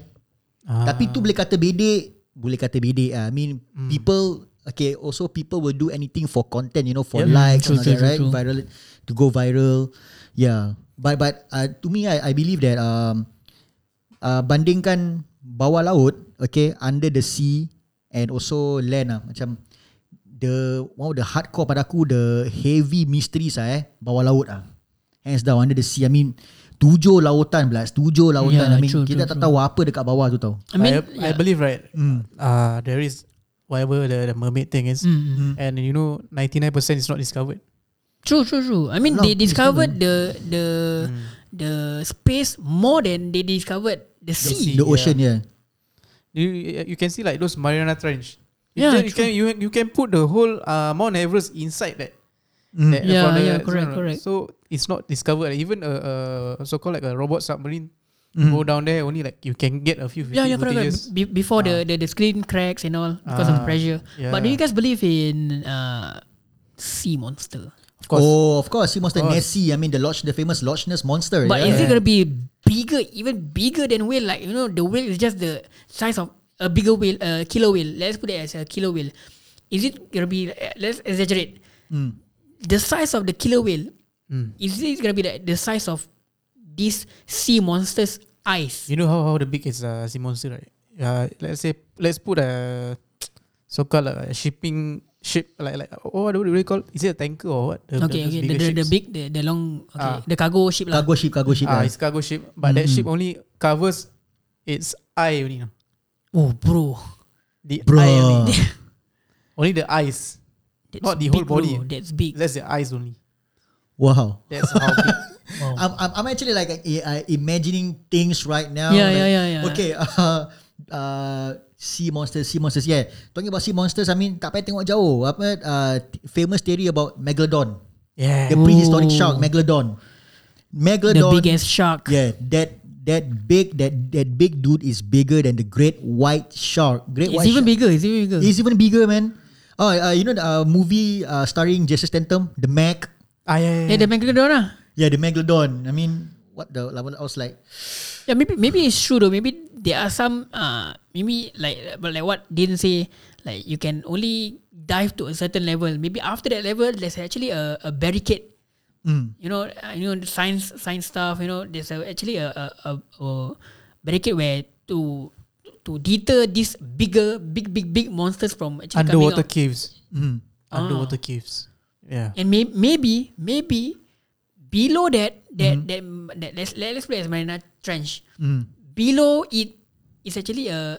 Ah. Tapi tu boleh kata bedek, boleh kata bedek ah. I mean people okay also people will do anything for content, you know, for Yeah. likes True, and all true, that, right? true. Viral to go viral. Yeah. But but uh, to me I, I believe that um uh, bandingkan bawah laut, okay, under the sea and also land ah macam the one of the hardcore pada aku the heavy mysteries ah eh bawah laut ah. Hands down under the sea. I mean tujuh lautan belas, tujuh lautan. Yeah, I mean true, kita true, tak true. tahu apa dekat bawah tu tau. I mean, I, I believe right. Uh, there is whatever the, the mermaid thing is, Mm. and you know, ninety nine percent is not discovered. True, true, true. I mean, lot they discovered the the the space more than they discovered the sea. sea. The Yeah. ocean yeah. You you can see like those Mariana Trench. You Yeah, can, you can you you can put the whole uh, Mount Everest inside that. Mm. that- Yeah, the- yeah, correct, so- correct. So it's not discovered. Even a, a so called like a robot submarine Mm. go down there only like you can get a few Yeah, yeah, correct. correct. Be- before the, the the screen cracks and all because of the Ah, pressure. But do you guys believe in uh, sea monster? Of course. Oh, of course. Sea monster Of course. Nessie. I mean the Loch, the famous Loch Ness monster. But yeah. is it gonna be bigger, even bigger than whale? Like you know, the whale is just the size of a bigger whale, a killer whale. Let's put it as a killer whale. Is it gonna be? uh, Let's exaggerate. Mm. The size of the killer whale Mm. is it gonna be the, the size of this sea monster's eyes? You know how, how the big is uh, sea monster, right? Uh, let's say let's put a so called a shipping ship like like oh, what do we call? Is it a tanker or what? The, Okay, okay. The, the, the big, the, the long, okay, Ah. the cargo ship lah. Cargo ship, cargo ship. Ah, yeah. it's cargo ship, but that ship only covers its eye only. no? Oh, bro, The Bro. eye only. (laughs) only the eyes. That's Not the whole body. Bro. That's big. That's the eyes only. Wow. That's how big. (laughs) Wow. I'm, I'm, I'm actually like uh, imagining things right now. Yeah, like, yeah, yeah, yeah. Okay, (laughs) uh, uh, sea monsters, sea monsters. Yeah, talking about sea monsters. I mean, tak payah tengok jauh. Apa uh, t- famous theory about megalodon, Yeah. the prehistoric Oh. shark, megalodon. Megalodon. The Megalodon. biggest shark. Yeah, that that big that that big dude is bigger than the great white shark. Great It's white It's even shark. bigger. It's even bigger. He's even bigger, man. Oh, uh, you know the uh, movie uh, starring Jason Statham, The Meg. Ah, yeah, yeah, yeah, yeah. the megalodon lah. Yeah, the megalodon. I mean, what the like, I was like, Yeah, maybe maybe it's true though. Maybe there are some uh maybe like but like what didn't say like you can only dive to a certain level. Maybe after that level, there's actually a, a barricade. mm, You know, uh, you know science science stuff. You know, there's a, actually a, a, a, a barricade where to to deter these bigger big big big monsters from actually Underwater caves. mm, Underwater caves. Yeah. And may, maybe maybe below that that Mm-hmm. that, that let's let's play as Marina Trench. mm, below it is actually a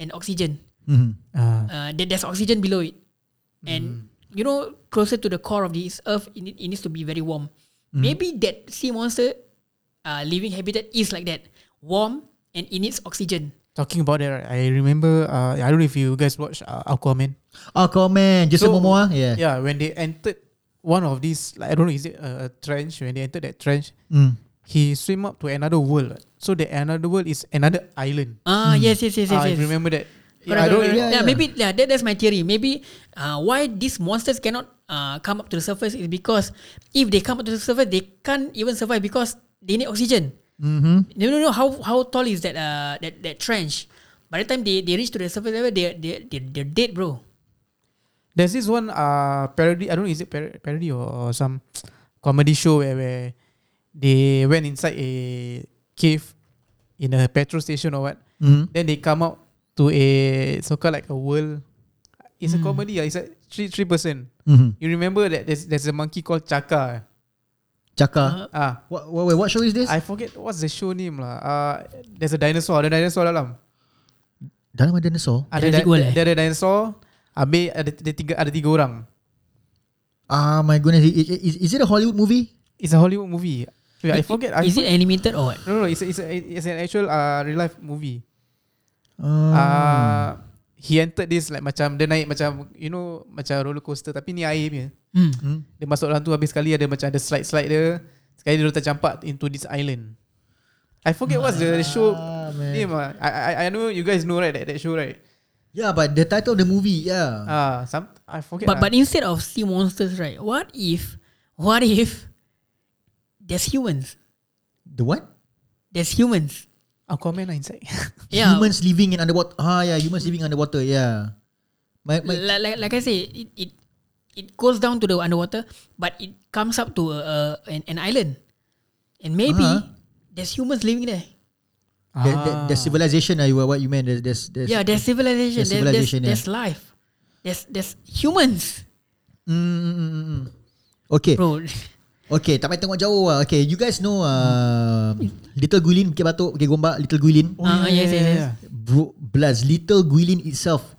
an oxygen. mm, Ah. Uh, there, there's oxygen below it, and Mm. you know closer to the core of this earth, it, it needs to be very warm. Mm. Maybe that sea monster, uh, living habitat is like that, warm and it needs oxygen. Talking about that, right, I remember. Uh, I don't know if you guys watch uh, Aquaman. Aquaman, Jason So, Momoa, yeah, Yeah, when they entered one of these, like I don't know, is it a, a trench? When they entered that trench, mm, he swim up to another world. So the another world is another island. Ah yes yes yes yes. Ah, I yes. remember that. Yeah, I don't. yeah, correct. yeah. maybe yeah, that, that's my theory. Maybe uh, why these monsters cannot uh, come up to the surface is because if they come up to the surface, they can't even survive because they need oxygen. Mm-hmm, You don't know how how tall is that uh that that trench. By the time they, they reach to the surface level, they they they they're dead, bro. There's this one uh parody. I don't know is it par- parody or, or some (tsk) comedy show where, where they went inside a cave in a petrol station or what. mm, Then they come out to a so called like a world. It's a comedy. ah. It's a three three person. mm-hmm. You remember that there's there's a monkey called Chaka. Chaka. Ah, What, what, wait, what show is this? I forget what's the show name lah. Uh, there's a dinosaur. Ada dinosaur dalam. Dalam ada dinosaur. Ada Jurassic di- World eh? ada dinosaur. Habis ada, ada tiga ada tiga orang. Ah, my goodness, I- I- is, is it a Hollywood movie? It's a Hollywood movie. Wait, I forget. I Is it forget. animated or what? No, no, it's a, it's a, it's an actual uh, real life movie. Uh, Uh, he entered this like macam dia naik macam you know macam roller coaster tapi ni air punya. Hmm. hmm. Dia masuk dalam tu habis sekali ada macam ada slide-slide dia. Sekali dia tercampak into this island. I forget what's the show Ah, man. name. ah. I, I I know you guys know right that, that show right. Yeah, but the title of the movie, yeah. Ah, some I forget. But ah. but instead of sea monsters, right? What if what if there's humans? the what? There's humans. Aquaman lah inside. (laughs) Yeah. Humans living in underwater. Ah, yeah, humans living underwater. Yeah. My, my, like, like, like I say, it, it it goes down to the underwater, but it comes up to a, a an, an island, and maybe Uh-huh. there's humans living there. the, the, the civilization, uh, you what you meant? There's, there's, there's yeah, there's civilization. there's There's, civilization, yeah. there's, there's life. There's there's humans, Mm, mm, mm, mm, mm. Okay. bro. Okay, tak payah tengok jauh lah. Okay, you guys know uh, Little Guilin, Bukit Batuk, Bukit Gombak, Little Guilin. Ah, yes, yes, yes. Bro, blast Little Guilin itself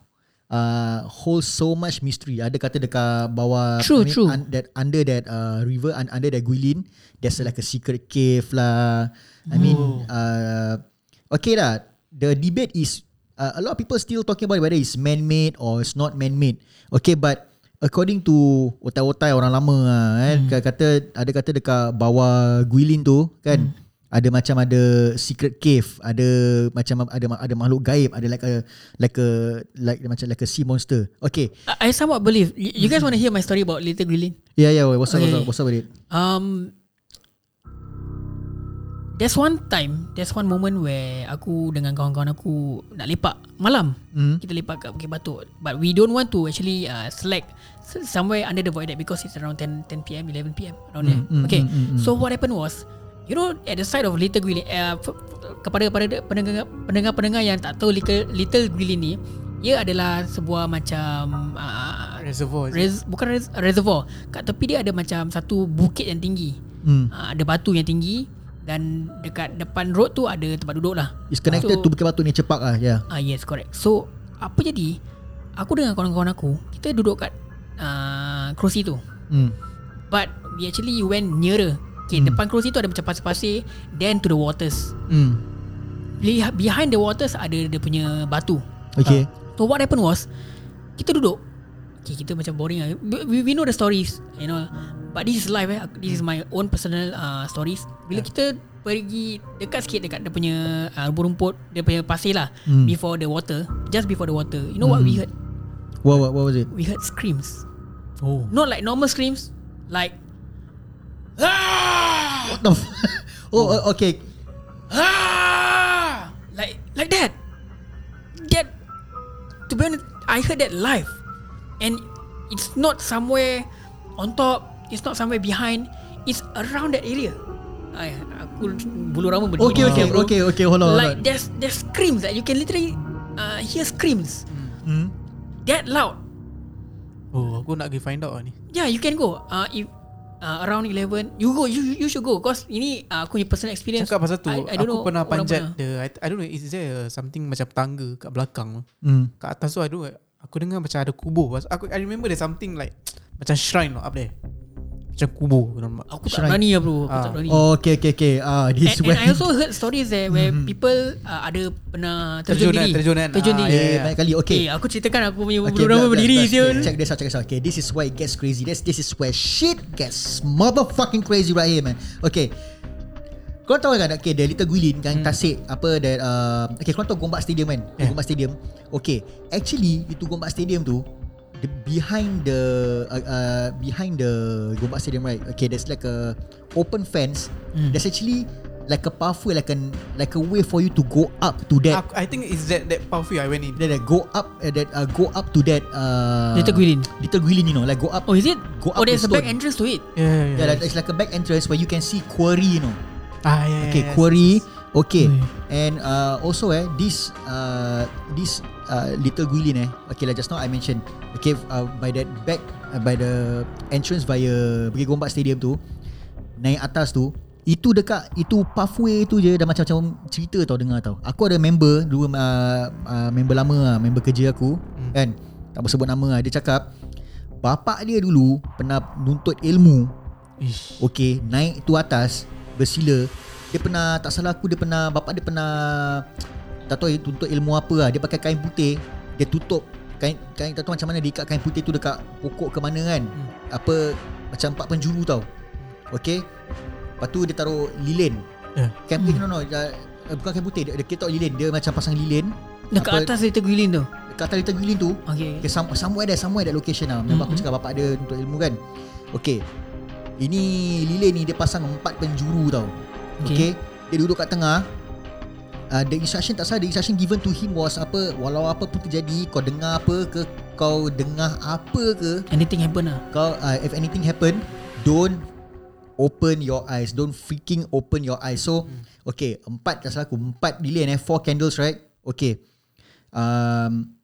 uh, holds so much mystery. Ada kata dekat bawah True, true. Un, that under that uh, river and under that Guilin, there's like a secret cave lah. I mean, uh, okay lah. The debate is uh, a lot of people still talking about whether it's man-made or it's not man-made. Okay, but according to otai-otai orang lama lah, kan, Hmm. kata ada kata dekat bawah Guilin tu kan. Hmm. Ada macam ada secret cave, ada macam ada ada makhluk gaib, ada like a like a like macam like a sea monster. Okay. I, I somewhat believe. You, you guys want to hear my story about Little Green? Yeah, yeah, what's up, what's Okay. up, what's up with it? Um, there's one time, there's one moment where aku dengan kawan-kawan aku nak lepak malam. Hmm. Kita lepak kat Bukit Batuk. But we don't want to actually uh, select s- somewhere under the void deck because it's around 10 10 p.m. 11 p.m. around there. mm, okay. mm, mm, mm. So what happened was, you know, at the side of Little Guilin, uh, kepada kepada pendengar pendengar-pendengar yang tak tahu Little Little Guilin ni, ia adalah sebuah macam uh, Reservoir. res, bukan res, reservoir. Kat tepi dia ada macam satu bukit yang tinggi. Hmm. Uh, ada batu yang tinggi dan dekat depan road tu ada tempat duduk lah. It's connected So- to Bukit Batuk ni cepak lah, yeah. Ah yes correct. So apa jadi? Aku dengan kawan-kawan aku kita duduk kat uh, kerusi tu. Hmm. But we actually went nearer. Okay, hmm. depan kerusi tu ada macam pasir-pasir then to the waters. Hmm. Behind the waters ada dia punya batu. Okay. So what happened was kita duduk. Okay, kita macam boring lah. We, we know the stories, you know. But this is live eh. This is my own personal uh, stories. Bila kita pergi dekat sikit dekat dia punya uh, rumput-rumput, dia punya pasir lah. Hmm. Before the water, just before the water. You know what we heard? What, what, what was it? We heard screams. Oh. Not like normal screams, like What the f- (laughs) Oh, uh, okay. Ah, like like that. That to be honest, I heard that live, and it's not somewhere on top. It's not somewhere behind. It's around that area. I aku bulu rambut berdiri. Okay, okay, bro. okay, okay. Hold on, hold Like on. there's there's screams that you can literally uh, hear screams Hmm? that loud. Oh, aku nak pergi find out lah ni. Yeah, you can go. Uh, if uh, around 11 you go you you should go cause ini uh, aku punya personal experience. Cakap pasal tu, I, I don't aku know pernah panjat the I, I don't know is there something macam tangga kat belakang. Hmm. Kat atas tu I don't know, aku dengar macam ada kubur. Aku I remember there's something like (tsk) macam shrine up there. Macam kubur nampak. Aku tak Shrine. berani lah bro Aku Ah. tak berani Oh, okay, okay, okay. Ah, this and, and I also heard stories there Where people uh, Ada pernah Terjun, Terjun diri terjun kan. Terjun Ah, diri yeah, Eh, yeah. banyak kali. Okay. Eh, aku ceritakan aku punya Okay, okay, blast, berdiri siul. blast. Check this out, check this out. Okay, this is why it gets crazy. This this is where shit gets motherfucking crazy right here, man. Okay. Kau tahu kan Okay The Little Guilin Kan hmm. Tasik Apa that uh, Okay kau tahu Gombak Stadium kan. Yeah. Gombak Stadium Okay Actually Itu Gombak Stadium tu the, Behind the uh, uh, Behind the Gombak Stadium right Okay there's like a Open fence Hmm. There's actually Like a pathway Like an Like a way for you to go up To that Aku, I think it's that that pathway I went in. that, that go up uh, that uh, go up to that uh, Little Guilin Little Guilin, you know, like go up. Oh is it? Go oh up there's the a back entrance to it Yeah, yeah, yeah, yeah. like, it's like a back entrance where you can see quarry, you know. ah, yeah, Okay, yeah, quarry. yes. Okay, Hmm. and uh, also eh this uh, this uh, Little Guilin eh. Okay, like just now I mentioned. Okay, uh, by that back uh, by the entrance via Bukit Gombak Stadium tu, naik atas tu. Itu dekat Itu pathway tu je Dah macam-macam cerita tau Dengar tau Aku ada member Dulu uh, uh, Member lama lah Member kerja aku hmm. Kan Tak bersebut nama lah Dia cakap Bapak dia dulu Pernah nuntut ilmu Ish. Okay Naik tu atas Bersila Dia pernah Tak salah aku Dia pernah Bapak dia pernah Tak tahu dia tuntut ilmu apa lah Dia pakai kain putih Dia tutup Kain, kain tak tahu macam mana Dia ikat kain putih tu Dekat pokok ke mana kan Hmm. Apa Macam empat penjuru tau Okay Lepas tu dia taruh lilin Yeah. Kain putih no no dia, uh, Bukan kain putih Dia, dia ketok lilin Dia macam pasang lilin Dekat Apa- atas Little Guilin tu Dekat atas little lilin tu Okay Okay, some, somewhere there, somewhere that location lah. Memang aku Mhm. cakap bapak dia untuk ilmu kan. Okay. Ini lilin ni dia pasang empat penjuru tau. Okay. okay. Dia duduk kat tengah. Uh, the instruction tak salah The instruction given to him was apa Walau apa pun terjadi Kau dengar apa ke Kau dengar apa ke Anything happen lah. Kau uh, If anything happen Don't Open your eyes. Don't freaking open your eyes. So Okay Empat tak salah aku. Empat lilin eh Four candles right? Okay. Um,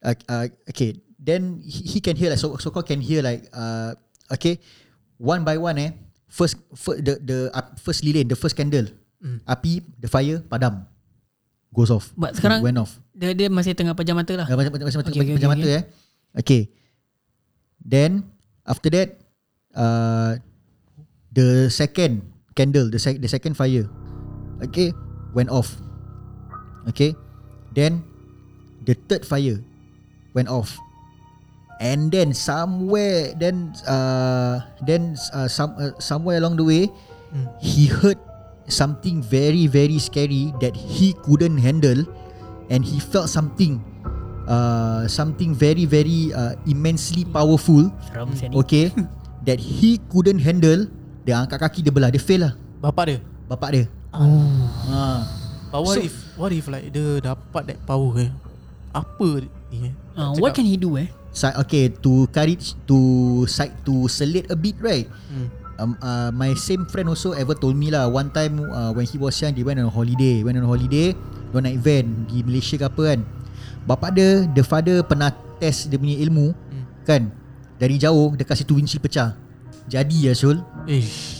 uh, uh, Okay Then he, he can hear like So, so kau can hear like uh, Okay One by one eh First, first the the uh, first lilin the first candle Mm. api the fire padam goes off But sekarang- went off Dia, dia masih tengah pejam mata lah macam macam macam Okay, okay, okay, macam okay, mata eh. Okay. Then after that uh the second candle, the sec- the second fire. Okay, went off. Okay. Then the third fire went off. And then somewhere then uh then uh, some uh, somewhere along the way Mm. he heard something very very scary that he couldn't handle and he felt something uh, something very very uh, immensely powerful ni okay (laughs) that he couldn't handle dia angkat kaki dia belah dia fail lah Bapak dia. bapak dia Oh ha. But what So- if what if like dia dapat that power eh? Apa ni eh? uh, What can he do eh So, okay to courage to side to selate a bit right Hmm. um, uh, my same friend also ever told me lah one time uh, when he was young they went on a holiday went on a holiday dia naik van di Malaysia ke apa kan bapak dia the father pernah test dia punya ilmu Hmm. kan dari jauh dia kasi tu windshield pecah jadi ya Syul Ish.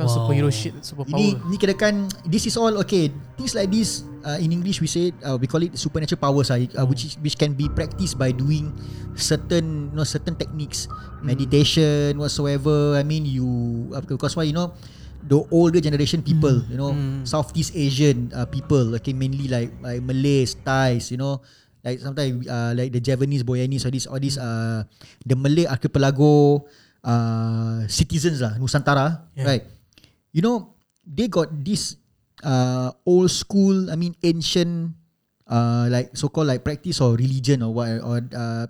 Some Wow. superhero shit, superpower. ini ni kira kan this is all okay things like this uh, in English we say uh, we call it supernatural powers uh, uh, which is, which can be practiced by doing certain you know certain techniques meditation whatsoever I mean you uh, because why you know the older generation people you know Mm. Southeast Asian uh, people okay mainly like like Malays Thais you know like sometimes uh, like the Javanese Boyanese all these all these uh, the Malay archipelago uh, citizens lah Nusantara Yeah. right you know they got this uh, old school I mean ancient uh, like so called like practice or religion or what or uh,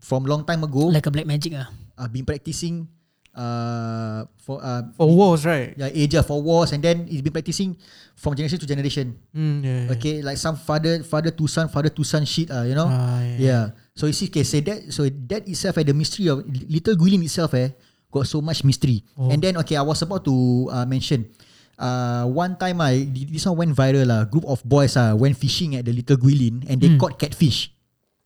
from long time ago Like a black magic ah uh, been practicing uh, for uh, For wars, right? yeah, age for wars, and then he's been practicing from generation to generation. Mm, yeah. Okay, like some father father to son, father to son shit. Uh, you know. Ah, yeah. yeah. So you see, okay, say that. So that itself, eh, the mystery of Little Guilin itself, eh, got so much mystery. Oh. And then, okay, I was about to uh, mention. Uh, one time, I this one went viral. lah. group of boys uh, went fishing at the Little Guilin, and they Hmm. caught catfish.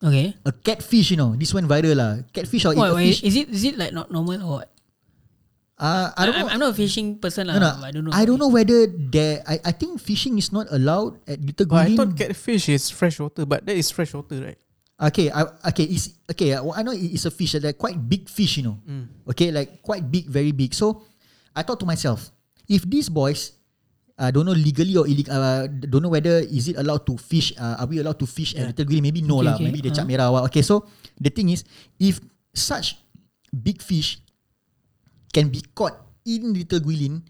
Okay. A catfish, you know. This went viral lah. Catfish or a why, fish. is it is it like not normal or what? Uh, I don't I'm, know. I'm not a fishing person lah. No, no, I don't know. I don't know whether there. I, I think fishing is not allowed at Little But I Guilin. thought catfish is fresh water, but that is fresh water, right? Okay, I, okay, it's okay. I know it's a fish, like quite big fish, you know. Mm. Okay, like quite big, very big. So I thought to myself, if these boys, I don't know legally or illegal, uh, don't know whether is it allowed to fish. Uh, are we allowed to fish at Little Guilin? Maybe no Okay, lah. okay, Maybe they uh. cap merah. what. Okay, so the thing is, if such big fish can be caught in Little Guilin,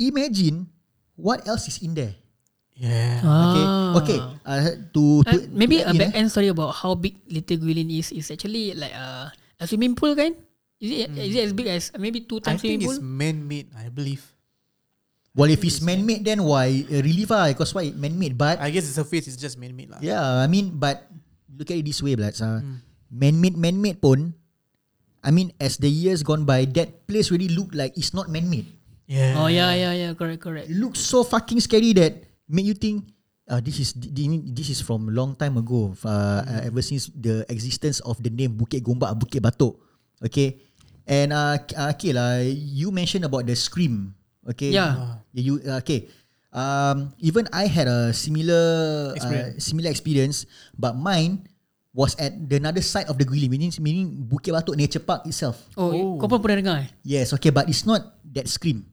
imagine what else is in there. Yeah. Okay, Ah. okay. Uh, to, to Uh, maybe to a back end story about how big Little Guilin is is actually like a, a swimming pool kan? Is it is it as big as maybe two I times think swimming it's pool? man-made, I believe. Well, if it's man-made, then why uh, relief ah? Because why man-made? But I guess the surface is just man-made lah. yeah, I mean, but look at it this way, lads. Uh, Man-made, man-made pun. I mean, as the years gone by, that place really look like it's not man-made. Yeah. Oh yeah yeah yeah correct correct. It looks so fucking scary that make you think. Uh, this is this is from long time ago. Uh, uh, ever since the existence of the name Bukit Gombak, Bukit Batok. Okay, and uh, uh, okay lah. You mentioned about the scream. Okay. Yeah. You uh, okay. Um, even I had a similar uh, Experience. similar experience, but mine was at the another side of the Guilin, meaning meaning Bukit Batok Nature Park itself. Oh, Oh. kau pun pernah dengar eh? Yes, okay, but it's not that scream.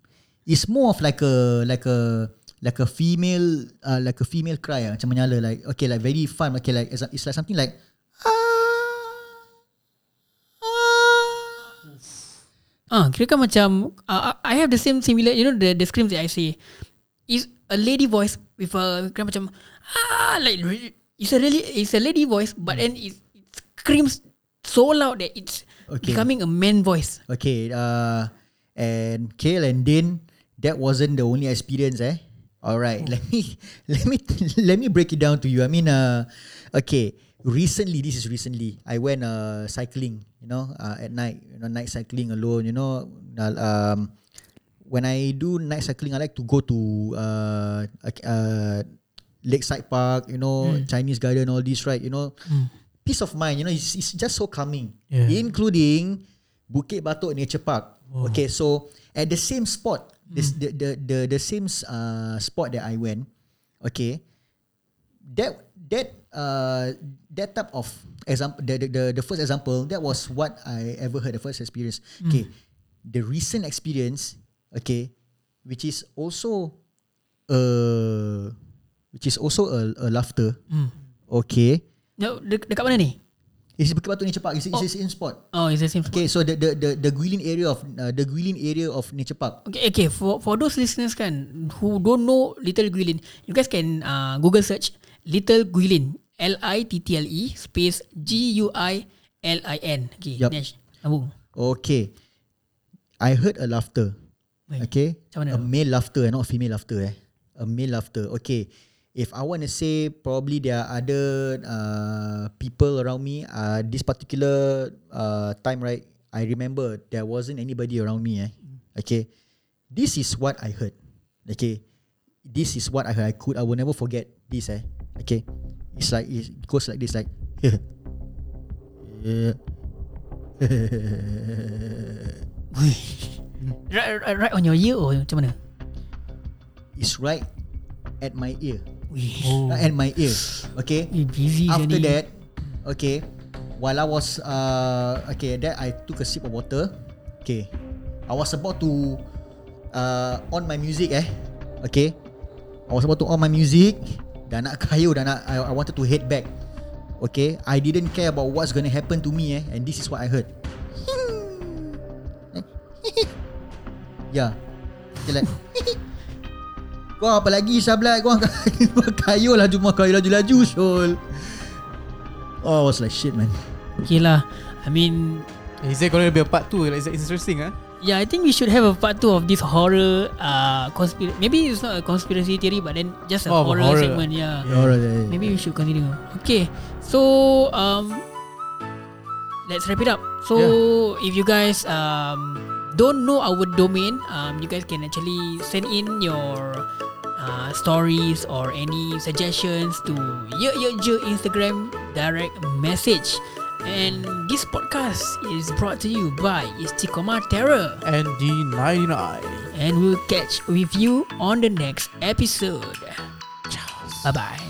It's more of like a like a like a female uh, like a female cry ah, macam menyala like okay like very fun okay like it's, it's like something like Ah, kira kan macam uh, I have the same similar you know the the screams that I say is a lady voice with a kira macam ah like it's a really it's a lady voice but then it, it screams so loud that it's Okay. becoming a man voice. okay uh and Kale and Din that wasn't the only experience eh. All right, let me (laughs) let me let me break it down to you. I mean uh okay, recently this is recently I went uh cycling, you know, uh, at night, you know, night cycling alone, you know, uh, um when I do night cycling, I like to go to uh, uh, Lakeside Park, you know, Chinese Garden, all this, right? You know, peace of mind, you know, it's, it's just so calming, Yeah. including Bukit Batok Nature Park. Okay, so at the same spot, this, the, the the the same uh, spot that I went, okay, that that uh that type of example, the, the the the first example, that was what I ever heard, the first experience. Okay, the recent experience, okay, which is also uh which is also a, a laughter. Okay. No, de- dekat mana ni? It's Bukit Batok Nature Park. It's, it's the same spot. Oh, it's the same. spot. Okay, so the the the the Guilin area of uh, the Guilin area of Nature Park. Okay, okay. For for those listeners kan who don't know Little Guilin, you guys can uh, Google search Little Guilin, L I T T L E space G U I L I N. Okay, Yup. Nash, sambung. Okay. I heard a laughter. Wait, Okay. A male laughter, not female laughter. Eh. A male laughter. Okay. If I want to say, probably there are other uh, people around me. Uh, this particular uh, time, right? I remember there wasn't anybody around me. Eh. Okay. This is what I heard. Okay. This is what I heard. I could. I will never forget this. Eh. Okay. It's like it goes like this. Like. (laughs) (laughs) right, right on your ear or macam mana? It's right at my ear. Right at my ear. Okay. eh, busy After ni. that, okay, while I was uh okay, that I took a sip of water. Okay, I was about to uh on my music eh. Okay, I was about to on my music. Dah nak kayu, dah nak I, I wanted to head back. Okay, I didn't care about what's gonna happen to me eh, and this is what I heard. (laughs) (laughs) yeah, okay, like. Kau apa lagi Sablat Kau (laughs) kayu lah Cuma kayu laju-laju Syul Oh I was like shit man Okay lah. I mean, Is there to be a part two? Like, is that interesting? Huh? Yeah, I think we should have a part two of this horror. Uh, conspiracy. Maybe it's not a conspiracy theory, but then just a a horror, horror. segment. Yeah. Alright, yeah, yeah. Maybe we should continue. Okay, so um, let's wrap it up. So if you guys um don't know our domain, um, you guys can actually send in your uh, stories or any suggestions to Ye Ye Je Instagram direct message. And this podcast is brought to you by Istiqomah Terror. And D99. And we'll catch with you on the next episode. Bye bye.